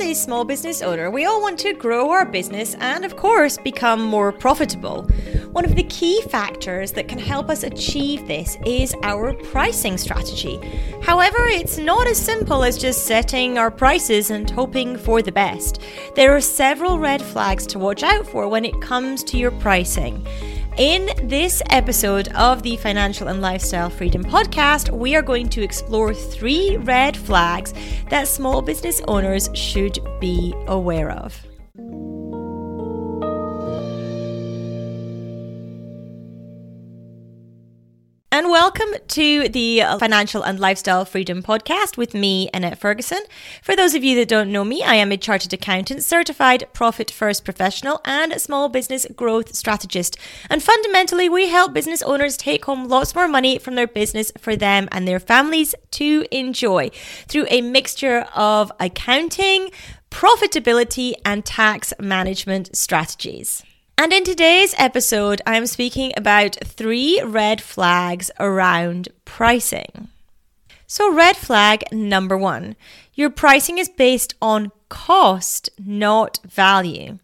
as a small business owner, we all want to grow our business and, of course, become more profitable. One of the key factors that can help us achieve this is our pricing strategy. However, it's not as simple as just setting our prices and hoping for the best. There are several red flags to watch out for when it comes to your pricing. In this episode of the Financial and Lifestyle Freedom Podcast, we are going to explore three red flags that small business owners should be aware of. And welcome to the Financial and Lifestyle Freedom Podcast with me, Annette Ferguson. For those of you that don't know me, I am a chartered accountant, certified profit first professional, and a small business growth strategist. And fundamentally, we help business owners take home lots more money from their business for them and their families to enjoy through a mixture of accounting, profitability, and tax management strategies. And in today's episode, I'm speaking about three red flags around pricing. So, red flag number one your pricing is based on cost, not value.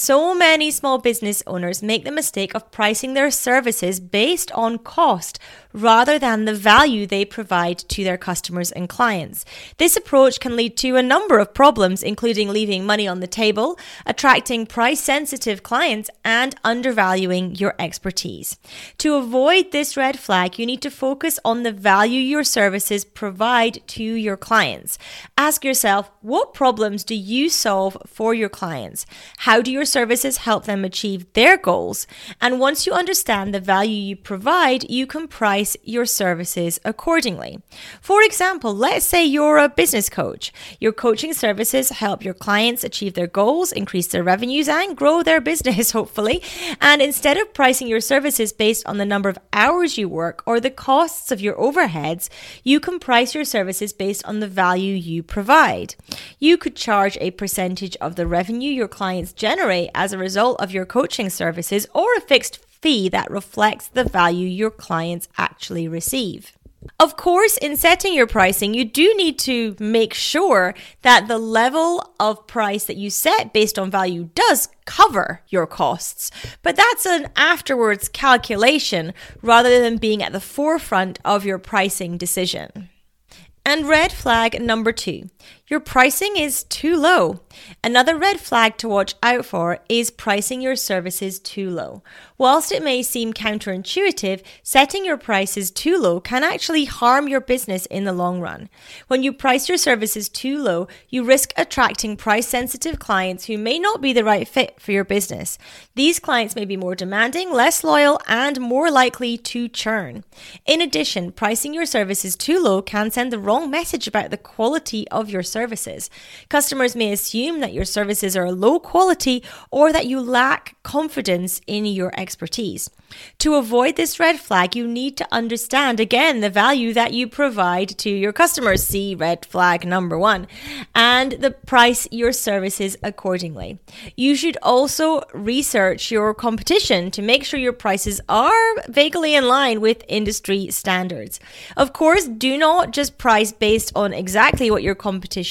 So many small business owners make the mistake of pricing their services based on cost rather than the value they provide to their customers and clients. This approach can lead to a number of problems, including leaving money on the table, attracting price sensitive clients, and undervaluing your expertise. To avoid this red flag, you need to focus on the value your services provide to your clients. Ask yourself, what problems do you solve for your clients? How do your services help them achieve their goals? And once you understand the value you provide, you can price your services accordingly. For example, let's say you're a business coach. Your coaching services help your clients achieve their goals, increase their revenues, and grow their business, hopefully. And instead of pricing your services based on the number of hours you work or the costs of your overheads, you can price your services based on the value you provide. You could charge a percentage of the revenue your clients generate as a result of your coaching services or a fixed fee that reflects the value your clients actually receive. Of course, in setting your pricing, you do need to make sure that the level of price that you set based on value does cover your costs. But that's an afterwards calculation rather than being at the forefront of your pricing decision. And red flag number two your pricing is too low. Another red flag to watch out for is pricing your services too low. Whilst it may seem counterintuitive, setting your prices too low can actually harm your business in the long run. When you price your services too low, you risk attracting price sensitive clients who may not be the right fit for your business. These clients may be more demanding, less loyal, and more likely to churn. In addition, pricing your services too low can send the wrong message about the quality of your service services. Customers may assume that your services are low quality or that you lack confidence in your expertise. To avoid this red flag, you need to understand again the value that you provide to your customers. See red flag number one, and the price your services accordingly. You should also research your competition to make sure your prices are vaguely in line with industry standards. Of course, do not just price based on exactly what your competition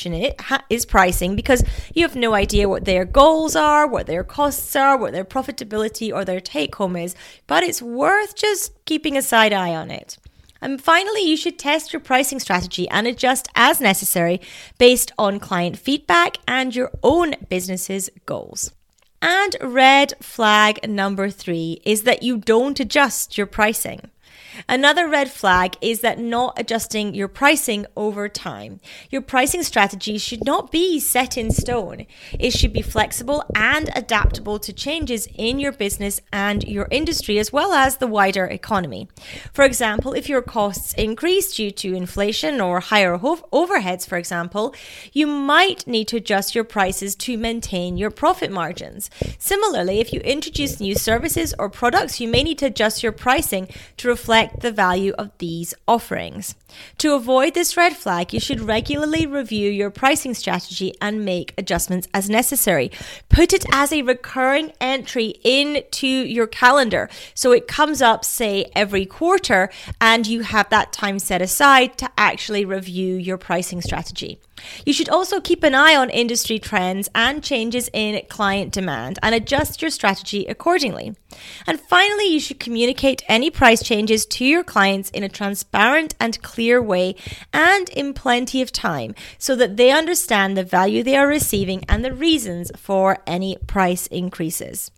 is pricing because you have no idea what their goals are, what their costs are, what their profitability or their take home is, but it's worth just keeping a side eye on it. And finally, you should test your pricing strategy and adjust as necessary based on client feedback and your own business's goals. And red flag number three is that you don't adjust your pricing. Another red flag is that not adjusting your pricing over time. Your pricing strategy should not be set in stone. It should be flexible and adaptable to changes in your business and your industry, as well as the wider economy. For example, if your costs increase due to inflation or higher ho- overheads, for example, you might need to adjust your prices to maintain your profit margins. Similarly, if you introduce new services or products, you may need to adjust your pricing to reflect reflect the value of these offerings. To avoid this red flag, you should regularly review your pricing strategy and make adjustments as necessary. Put it as a recurring entry into your calendar so it comes up, say, every quarter, and you have that time set aside to actually review your pricing strategy. You should also keep an eye on industry trends and changes in client demand and adjust your strategy accordingly. And finally, you should communicate any price changes to your clients in a transparent and clear way and in plenty of time so that they understand the value they are receiving and the reasons for any price increases.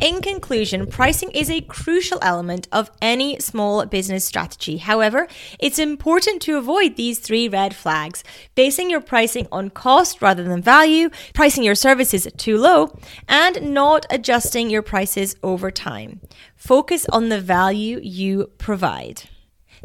In conclusion, pricing is a crucial element of any small business strategy. However, it's important to avoid these three red flags basing your pricing on cost rather than value, pricing your services too low, and not adjusting your prices over time. Focus on the value you provide.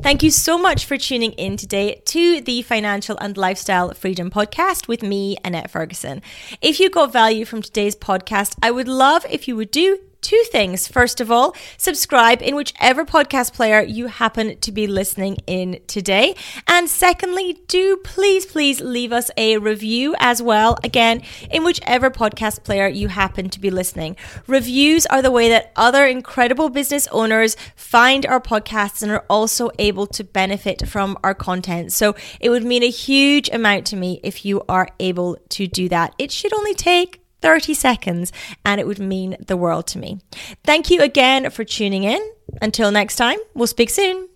Thank you so much for tuning in today to the Financial and Lifestyle Freedom Podcast with me, Annette Ferguson. If you got value from today's podcast, I would love if you would do two things. First of all, subscribe in whichever podcast player you happen to be listening in today. And secondly, do please, please leave us a review as well. Again, in whichever podcast player you happen to be listening. Reviews are the way that other incredible business owners find our podcasts and are also able to benefit from our content. So it would mean a huge amount to me if you are able to do that. It should only take 30 seconds and it would mean the world to me. Thank you again for tuning in. Until next time, we'll speak soon.